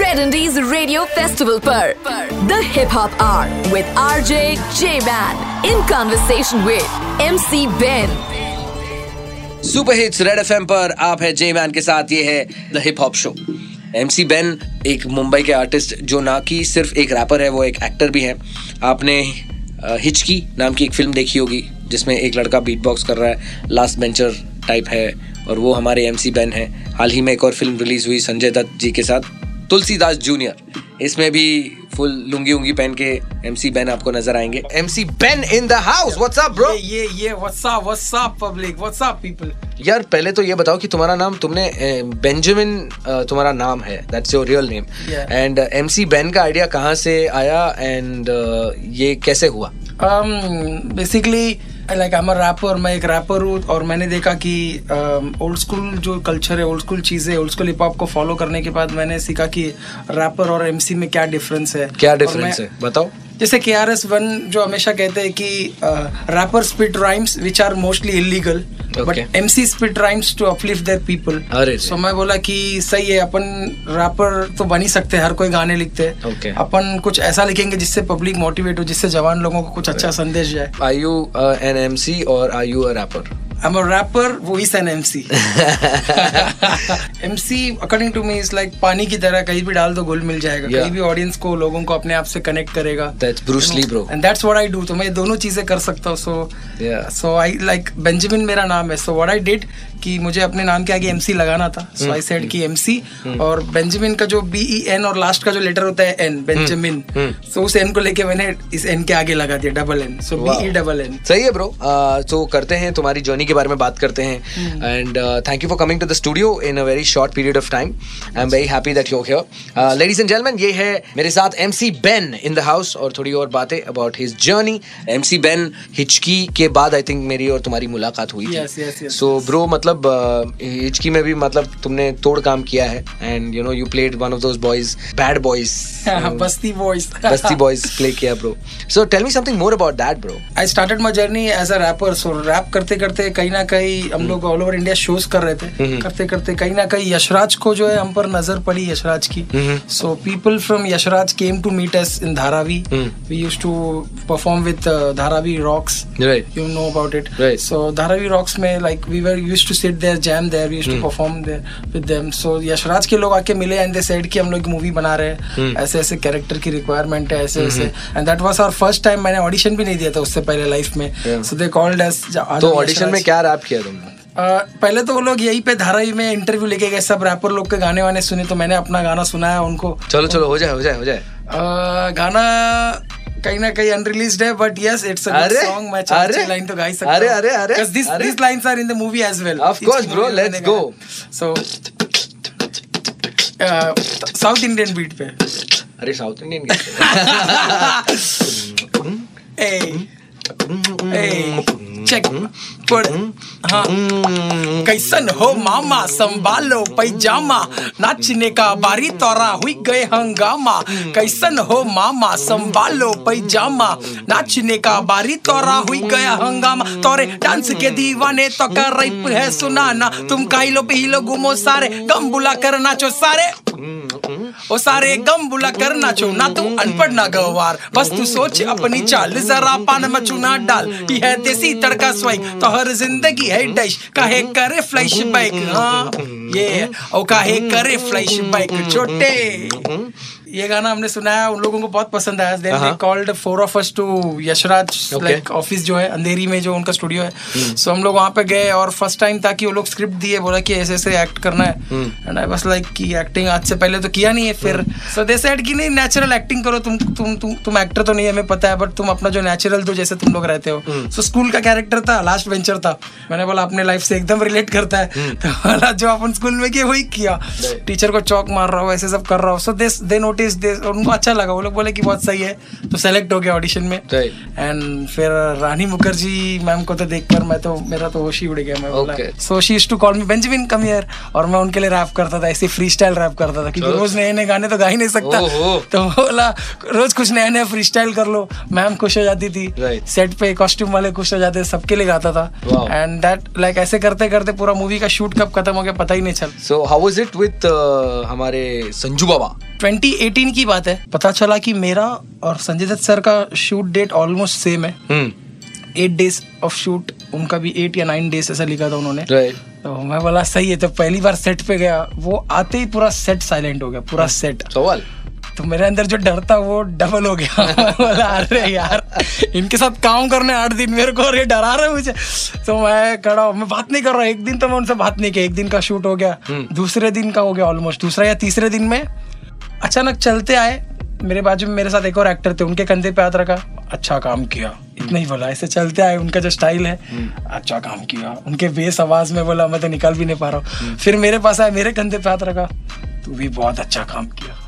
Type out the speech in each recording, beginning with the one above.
Red Indies Radio Festival पर The Hip Hop Hour with RJ J-Man in conversation with MC Ben. Super hits Red FM पर आप है J man के साथ ये है the hip hop show MC Ben एक मुंबई के आर्टिस्ट जो ना कि सिर्फ़ एक रैपर है वो एक एक्टर भी है। आपने हिचकी नाम की एक फ़िल्म देखी होगी जिसमें एक लड़का बीट बॉक्स कर रहा है लास्ट बेंचर टाइप है और वो हमारे एम सी बेन है। हाल ही में एक और फ़िल्म रिलीज़ हुई संजय दत्त जी के साथ तुलसीदास जूनियर इसमें भी फुल लुंगी उंगी पहन के एमसी बेन आपको नज़र आएँगे। MC Ben in the house what's up bro ये ये ये what's up what's up public? What's up यार पहले तो ये बताओ कि तुम्हारा नाम तुमने बेंजामिन तुम्हारा नाम है that's your real name. And MC Ben का आइडिया कहाँ से आया एंड ये कैसे हुआ? Basically um basically like I am rapper मैं एक रैपर हूँ और मैंने देखा कि ओल्ड स्कूल जो कल्चर है ओल्ड स्कूल चीज़ें ओल्ड स्कूल हिप हॉप को फॉलो करने के बाद मैंने सीखा कि रैपर और एमसी में क्या डिफरेंस है। क्या डिफरेंस है? बताओ। जैसे के आर एस वन जो हमेशा कहते हैं कि rapper spit rhymes which are mostly illegal but Okay. MC spit rhymes to uplift their people अरे सो मैं बोला कि सही है अपन रैपर तो बन ही सकते हैं हर कोई गाने लिखते हैं। Okay. अपन कुछ ऐसा लिखेंगे जिससे पब्लिक मोटिवेट हो जिससे जवान लोगों को कुछ अच्छा संदेश जाए। Are you an M C और are you a rapper I'm a rapper, is an MC. MC according to me is like पानी की तरह कहीं भी डाल दो घुल मिल जाएगा। Yeah. कहीं भी ऑडियंस को लोगों को अपने आप से कनेक्ट करेगा। That's Bruce Lee bro and that's what I do तो मैं दोनों चीज़ें कर सकता हूँ so Yeah. So I like Benjamin मेरा नाम है सो व्हाट आई डिड कि मुझे अपने नाम के आगे एमसी लगाना था। सो आई सेड कि एमसी और बेंजामिन का जो बी ई एन और लास्ट का जो लेटर होता है एन बेंजामिन सो उस एन को लेके मैंने इस एन के आगे लगा दिया double N so B E double N सही है ब्रो तो करते हैं तुम्हारी जर्नी के बारे में बात करते. हैं। And thank you for coming to the studio in a very short period of time I am very happy that you here ladies and gentleman ये है मेरे साथ MC Ben in the house और थोड़ी और बातें about his journey MC Ben Hichki के बाद आई थिंक मेरी और तुम्हारी मुलाकात हुई थी। सो ब्रो मतलब uh, हिचकी में भी मतलब तुमने तोड़ काम किया है। And you know you played one of those boys bad boys Basti boys Basti boys play किया bro so tell me something more about that bro I started my journey as a rapper so rap करते करते कहीं ना कहीं हम लोग all over India shows कर रहे थे। करते करते कहीं ना कहीं यशराज को जो है हम पर नज़र पड़ी यशराज की। So people from Yashraj came to meet us in Dharavi we use to perform with Dharavi rocks know about it Right. so Dharavi Rocks में we were used to sit there jam there we used Hmm. to perform there with them so Yashraj के लोग आके मिले and they said कि हम लोग movie बना रहे. हैं। ऐसे ऐसे कैरेक्टर की रिक्वायरमेंट है ऐसे ऐसे। And that was our first time मैंने ऑडिशन भी नहीं दिया था उससे पहले लाइफ में। सो दे called us तो ऑडिशन में क्या रैप किया तुमने? पहले तो वो लोग यहीं पे धारावी में इंटरव्यू लेके गए सब रैपर लोग के गाने वाने सुने तो मैंने अपना गाना सुनाया उनको। चलो चलो हो जाए हो जाए हो जाए। अ, गाना कहीं ना कहीं अनरिलीज्ड है but yes it's a good song मैं चार छह लाइन तो गा ही सकता अरे, अरे, अरे, this this lines are in the movie as well Of course, bro, let's go. So South Indian beat पे। अरे South Indian ay ay check put हाँ। कैसन हो मामा, संभालो पैजामा। नाचने का बारी तोरा हुई गए हंगामा। कैसन हो मामा, संभालो पैजामा। नाचने का बारी तोरा हुई गया हंगामा। तोरे डांस के दीवाने तो कर रही है सुनाना। तुम काइलो पीलो घूमो सारे गम बुला कर नाचो सारे। ओ सारे गम बुला कर नाचो, ना तू अनपढ़ ना गवार। बस तू सोच अपनी चाल, जरा पान में चुना डाल। ये है देसी तड़का स्वाइग तो हर ज़िंदगी है डैश काहे करे फ्लैश बाइक हाँ? ये और काहे करे फ्लैश बाइक छोटे। ये गाना हमने सुनाया उन लोगों को बहुत पसंद आया then they called four of us to Yashraj like office जो है अंधेरी में जो उनका स्टूडियो है। सो हम लोग वहाँ पे गए और फ़र्स्ट टाइम था कि वो लोग स्क्रिप्ट दिए बोला कि ऐसे ऐसे एक्ट करना है। एंड आई बस लाइक कि एक्टिंग आज से पहले तो किया नहीं है फिर। सो दे सेड कि नहीं नेचुरल एक्टिंग करो तुम तुम तुम तुम एक्टर तो नहीं है हमें पता है बट तुम अपना जो नेचुरल दो जैसे तुम लोग रहते हो। सो स्कूल का कैरेक्टर था लास्ट वेंचर था। मैंने बोला अपने लाइफ से एकदम रिलेट करता है। तो बोला जो अपन स्कूल में किया वही किया। टीचर को चौक मार रहा हो ऐसे सब कर रहा हो। सो दे दे नोटिस उनको अच्छा लगा। वो लोग बोले कि बहुत सही है। तो सेलेक्ट हो गया ऑडिशन में। एंड फिर रानी मुखर्जी मैम को तो देखकर मैं तो मेरा तो होश ही उड़ गया। मैं बोला so she to call me Benjamin come here और मैं उनके लिए रैप करता था ऐसे फ्री स्टाइल रैप करता था। क्योंकि रोज नए नए गाने तो गा ही नहीं सकता। तो बोला रोज कुछ नया नया फ्री स्टाइल कर लो। मैम खुश हो जाती थी। सेट पे कॉस्ट्यूम वाले खुश हो जाते सबके लिए गाता था। एंड दैट लाइक ऐसे करते करते पूरा मूवी का शूट कब खत्म हो गया पता ही नहीं चल। So how was it with हमारे संजू बाबा? 2018 की बात है। पता चला कि मेरा और संजय दत्त सर का शूट डेट ऑलमोस्ट सेम है। हम्म। एट डेज़ ऑफ़ शूट उनका भी एट या नाइन डेज़ ऐसा लिखा था उन्होंने। राइट तो मैं बोला सही है तो पहली बार सेट पे गया वो आते ही पूरा सेट साइलेंट हो गया पूरा सेट सवाल? तो मेरे अंदर जो डर था वो डबल हो गया। बोला अरे यार इनके साथ काम करने आठ दिन मेरे को और ये डरा रहे मुझे। तो मैं खड़ा हूँ मैं बात नहीं कर रहा एक दिन तो मैं उनसे बात नहीं किया एक दिन का शूट हो गया दूसरे दिन का हो गया ऑलमोस्ट दूसरा या तीसरे दिन में अचानक चलते आए। मेरे बाजू में मेरे साथ एक और एक्टर थे उनके कंधे पे हाथ रखा। अच्छा काम किया। इतना ही बोला ऐसे चलते आए उनका जो स्टाइल है अच्छा काम किया। उनके बेस आवाज़ में बोला मैं तो निकाल भी नहीं पा रहा हूँ। फिर मेरे पास आया मेरे कंधे पे हाथ रखा। तू भी बहुत अच्छा काम किया।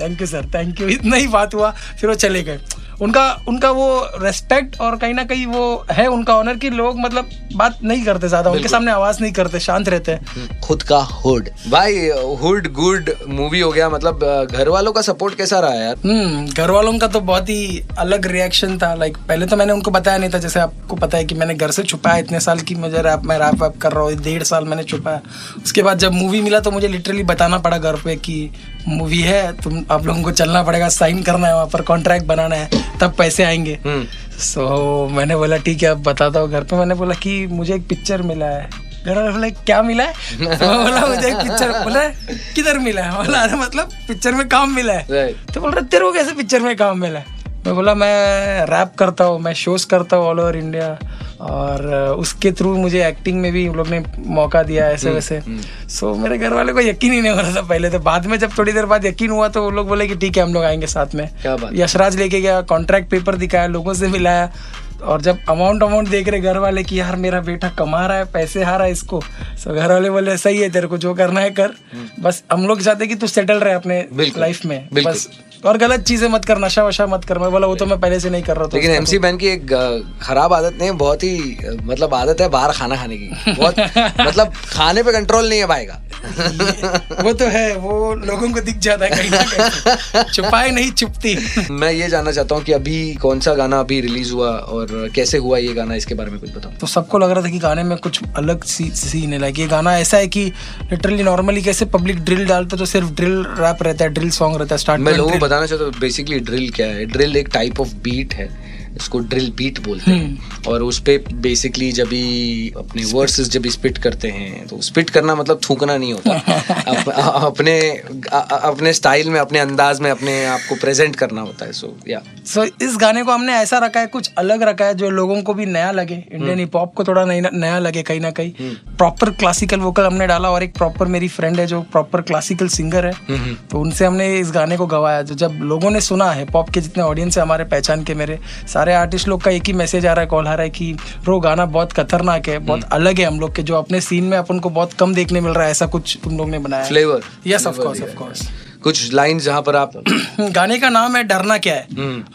Thank you sir thank you इतना ही बात हुआ फिर वो चले गए। उनका उनका वो रेस्पेक्ट और कहीं ना कहीं वो है उनका ऑनर कि लोग मतलब बात नहीं करते ज़्यादा उनके सामने आवाज़ नहीं करते शांत रहते हैं। खुद का हुड भाई हुड गुड मूवी हो गया मतलब घर वालों का सपोर्ट कैसा रहा यार? हम्म घर वालों का तो बहुत ही अलग रिएक्शन था। लाइक पहले तो मैंने उनको बताया नहीं था जैसे आपको पता है कि मैंने घर से छुपाया इतने साल की मुझे रैप मैं रैप वैप कर रहा हूँ डेढ़ साल मैंने छुपाया। उसके बाद जब मूवी मिला तो मुझे लिटरली बताना पड़ा घर पे कि मूवी है तुम आप लोगों को चलना पड़ेगा साइन करना है वहाँ पर कॉन्ट्रैक्ट बनाना है तब पैसे आएँगे। सो so, मैंने बोला ठीक है अब बताता हूँ घर पे। मैंने बोला कि मुझे एक पिक्चर मिला है। घर वाले बोला क्या मिला है? तो बोला मुझे एक पिक्चर बोला किधर मिला है? बोला अरे मतलब पिक्चर में काम मिला है। तो बोल रहा तेरे को कैसे पिक्चर में काम मिला है? मैं बोला मैं रैप करता हूँ मैं शोज़ करता हूँ ऑल ओवर इंडिया और उसके थ्रू मुझे एक्टिंग में भी उन लोग ने मौका दिया ऐसे वैसे। सो so, मेरे घर वाले को यकीन ही नहीं हो रहा था पहले तो। बाद में जब थोड़ी देर बाद यकीन हुआ तो वो लोग बोले कि ठीक है हम लोग आएँगे साथ में। यशराज लेके गया कॉन्ट्रैक्ट पेपर दिखाया लोगों से मिलाया। और जब अमाउंट अमाउंट देख रहे घर वाले कि यार मेरा बेटा कमा रहा है पैसे आ रहा है इसको। तो घर वाले बोले सही है तेरे को जो करना है कर। बस हम लोग चाहते कि तू सेटल रहे अपने लाइफ में। बस। और गलत चीज़ें मत कर नशा वशा मत कर। मैं बोला वो तो मैं पहले से नहीं कर रहा था लेकिन एमसी बैन की एक खराब आदत नहीं बहुत ही मतलब आदत है बाहर खाना खाने की। बहुत मतलब खाने पे कंट्रोल नहीं है भाई का। तो- वो तो है वो लोगों को दिख जाता है कहीं ना कहीं छुपाए नहीं छुपती। मैं ये जानना चाहता हूँ कि अभी कौन सा गाना अभी रिलीज़ हुआ और कैसे हुआ ये गाना इसके बारे में कुछ बताओ। तो सबको लग रहा था कि गाने में कुछ अलग सी सीन है। लाइक ये गाना ऐसा है कि लिटरली नॉर्मली कैसे पब्लिक ड्रिल डालते तो सिर्फ़ ड्रिल रैप रहता है ड्रिल सॉन्ग रहता है स्टार्ट मैं लोगों को बताना चाहता हूँ बेसिकली ड्रिल क्या है? ड्रिल एक टाइप ऑफ़ बीट है। इसको ड्रिल बीट बोलते हैं। और उस पे बेसिकली जब भी अपने वर्सेस जब स्पिट करते हैं तो स्पिट करना मतलब थूकना नहीं होता। अप, अ- अपने अ- अपने स्टाइल में अपने अंदाज में अपने आप को प्रेजेंट करना होता है सो या सो इस गाने को हमने ऐसा रखा है कुछ अलग रखा है जो लोगों को भी नया लगे। इंडियन हिप हॉप को थोड़ा नया लगे कहीं ना कहीं। प्रॉपर क्लासिकल वोकल हमने डाला और एक प्रॉपर मेरी फ्रेंड है जो प्रॉपर क्लासिकल सिंगर है। तो उनसे हमने इस गाने को गवाया तो जब लोगों ने सुना है पॉप के जितने ऑडियंस है हमारे पहचान के मेरे सारे आर्टिस्ट लोग का एक ही मैसेज आ रहा है कॉल आ रहा है कि ब्रो गाना बहुत खतरनाक है बहुत अलग है हम लोग के जो अपने सीन में अपन को बहुत कम देखने मिल रहा है ऐसा कुछ तुम लोग ने बनाया flavour yes of course of course कुछ लाइन जहाँ पर आप गाने का नाम है डरना क्या है?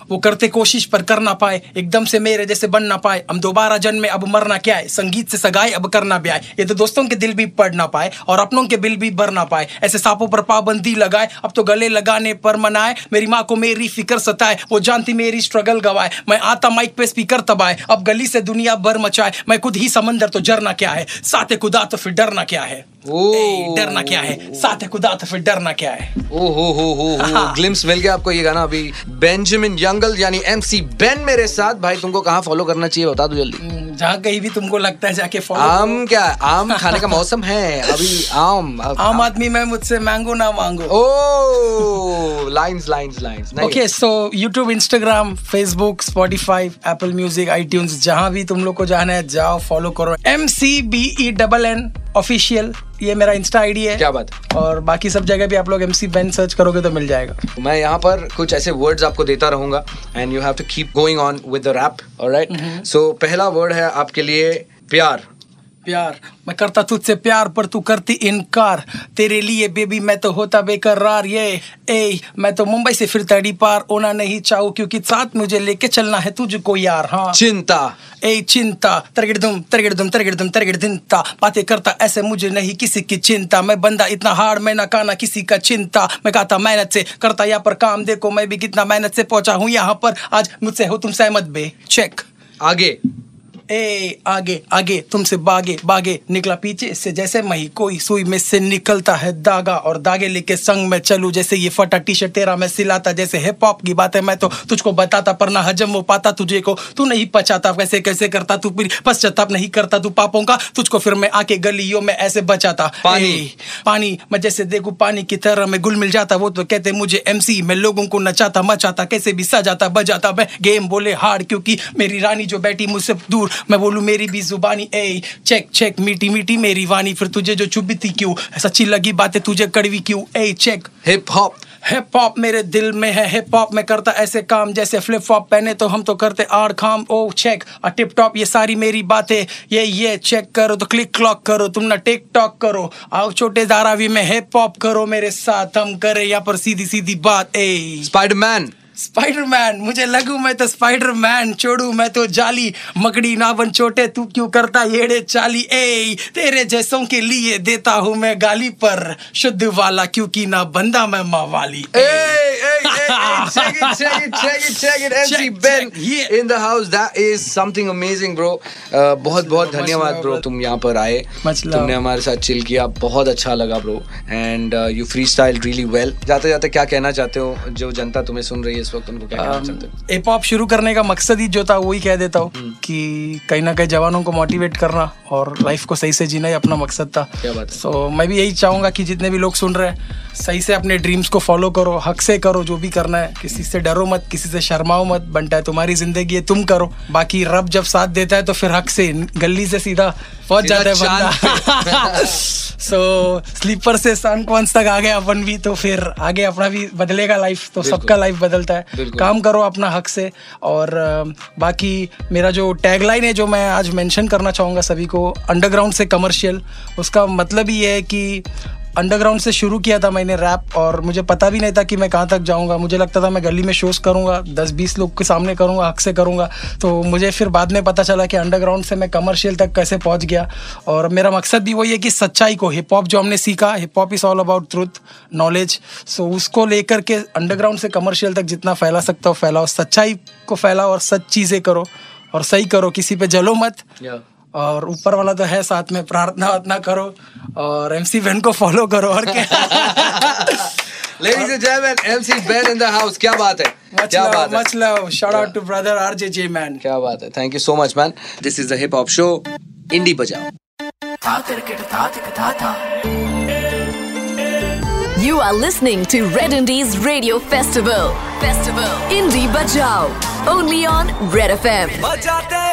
वो करते कोशिश पर कर ना पाए एकदम से मेरे जैसे बन ना पाए हम दोबारा जन्मे अब मरना क्या है? संगीत से सगाई अब करना ब्याह ये तो दोस्तों के दिल भी पढ़ ना पाए और अपनों के बिल भी भर ना पाए। ऐसे सांपों पर पाबंदी लगाए अब तो गले लगाने पर मनाए। मेरी माँ को मेरी फ़िक्र सताए वो जानती मेरी स्ट्रगल गवाए। मैं आता माइक पे स्पीकर तबाए अब गली से दुनिया भर मचाए। मैं खुद ही समंदर तो जरना क्या है? साथ खुदा तो फिर डरना क्या है? डरना क्या है? साथ खुदा तो फिर डरना क्या है? ओ हो हो हो हो। ग्लिम्स मिल गया आपको ये गाना अभी। बेंजामिन यंगल यानी एमसी बेन मेरे साथ। भाई तुमको कहाँ फॉलो करना चाहिए बता दो जल्दी। जहाँ कहीं भी तुमको लगता है जाके फॉलो आम क्या आम खाने का मौसम है। अभी आम आम। आदमी में मुझसे मांगो ना मांगो। ओ lines lines lines okay so YouTube Instagram Facebook Spotify Apple music iTunes जहाँ भी तुम लोग को जाना है जाओ फॉलो करो। M C B E double N official ये मेरा इंस्टा आईडी है। क्या बात और बाकी सब जगह भी आप लोग एमसी बेन सर्च करोगे तो मिल जाएगा। मैं यहाँ पर कुछ ऐसे वर्ड्स आपको देता रहूँगा and you have to keep going on with the rap alright so पहला वर्ड है आपके लिए प्यार। प्यार। मैं करता तुझसे प्यार पर तू करती इनकार। तेरे लिए बेबी मैं तो होता बेकरार ये ए मैं तो मुंबई से फिर तड़ी पार। ओना नहीं चाहूँ क्योंकि साथ मुझे लेके चलना है तुझको यार हाँ। चिंता। ए चिंता। तरगिड़ दुम तरगिड़ दुम तरगिड़ दुम तरगिड़ दिनता। बातें करता ऐसे मुझे नहीं किसी की चिंता। मैं बंदा इतना हार्ड मैं ना काना किसी का चिंता। मैं कहता मेहनत से करता यहाँ पर काम। देखो मैं भी कितना मेहनत से पहुँचा हूँ यहाँ पर। आज मुझसे हो तुम सहमत बे। चेक आगे। ए आगे आगे तुमसे बागे बागे निकला पीछे से जैसे मही कोई सुई में से निकलता है दागा और दागे लेके संग में चलू जैसे ये फटा टी शर्ट तेरा मैं सिलाता जैसे हिप हॉप की बात है मैं तो तुझको बताता पर ना हजम हो पाता तुझे को तू नहीं पचाता कैसे कैसे करता तू फिर पश्चाताप नहीं करता तू पापों का तुझको फिर मैं आके गलियों में ऐसे बचाता पानी। पानी मैं जैसे देखू पानी की तरह मैं गुल मिल जाता वो तो कहते मुझे एमसी मैं लोगों को नचाता मचाता कैसे भी सजाता बजाता मैं गेम बोले हार्ड क्योंकि मेरी रानी जो बैठी मुझसे दूर मैं बोलूँ मेरी भी जुबानी ए चेक चेक मीठी मीठी मेरी वानी फिर तुझे जो चुभती क्यों? सच्ची लगी बातें तुझे कड़वी क्यों? Ay check hip hop hip hop मेरे दिल में है हिप हॉप में करता ऐसे काम जैसे फ्लिप फ्लॉप पहने तो हम तो करते आर खाम। ओ चेक और टिप टॉप ये सारी मेरी बातें ये ये चेक करो तो क्लिक क्लॉक करो तुम ना टिक टॉक करो। आओ छोटे धारावी में हिप हॉप करो मेरे साथ हम करे यहाँ पर सीधी सीधी बात ए। स्पाइडरमैन स्पाइडरमैन मुझे लगू मैं तो स्पाइडरमैन छोड़ू मैं तो जाली। मकड़ी ना बन छोटे तू क्यों करता येड़े चाली? ए तेरे जैसों के लिए देता हूँ मैं गाली पर। शुद्ध वाला क्योंकि ना बंदा मैं माँ वाली। Hey, hey, check it, check it, check it, check it. MC Check, Ben check, yeah. in the house. That is something amazing, bro. Uh, बहुत बहुत धन्यवाद ब्रो तुम यहाँ पर आए तुमने हमारे साथ चिल किया बहुत अच्छा लगा bro and you freestyle really well जाते जाते क्या कहना चाहते हो जो जनता तुम्हें सुन रही है इस वक्त उनको क्या कहना चाहते हो हिप हॉप शुरू करने का मकसद ही जो था वही कह देता हूँ हम्म। कि कहीं ना कहीं जवानों को मोटिवेट करना और लाइफ को सही से जीना ही अपना मकसद था क्या बात है। सो मैं भी यही चाहूँगा कि जितने भी लोग सुन रहे हैं सही से अपने ड्रीम्स को फॉलो करो हक से करो जो भी करना है। किसी से डरो मत किसी से शर्माओ मत। बनता है तुम्हारी ज़िंदगी है तुम करो। बाकी रब जब साथ देता है तो फिर हक से गली से सीधा पहुँच जाता है बंदा। सो स्लीपर से सन तक आ गए अपन भी तो फिर आगे अपना भी बदलेगा लाइफ तो सबका लाइफ बदलता है। काम करो अपना हक से। और बाकी मेरा जो टैगलाइन है जो मैं आज मेंशन करना चाहूँगा सभी को अंडरग्राउंड से कमर्शियल उसका मतलब ये है कि अंडरग्राउंड से शुरू किया था मैंने रैप और मुझे पता भी नहीं था कि मैं कहाँ तक जाऊँगा। मुझे लगता था मैं गली में शोज़ करूँगा दस बीस लोग के सामने करूँगा, हक से करूँगा। तो मुझे फिर बाद में पता चला कि अंडरग्राउंड से मैं कमर्शियल तक कैसे पहुँच गया। और मेरा मकसद भी वही है कि सच्चाई को हिप हॉप जो हमने सीखा hip hop is all about truth knowledge so उसको लेकर के अंडरग्राउंड से कमर्शियल तक जितना फैला सकता हो, फैलाओ। सच्चाई को फैलाओ और सच चीज़ें करो और सही करो। किसी पे जलो मत। Yeah. और ऊपर वाला तो है साथ में प्रार्थना वार्थना करो और एमसी वेन को फॉलो करो और क्या Ladies and gentlemen, MC Ben in the house. क्या बात है मच क्या लव बात है much love shout out to brother RJ J man क्या बात है thank you so much man this is the hip hop show indie बजाओ You are listening to Red Indies Radio Festival. Festival. Indie Bajao. Only on Red FM. बजाते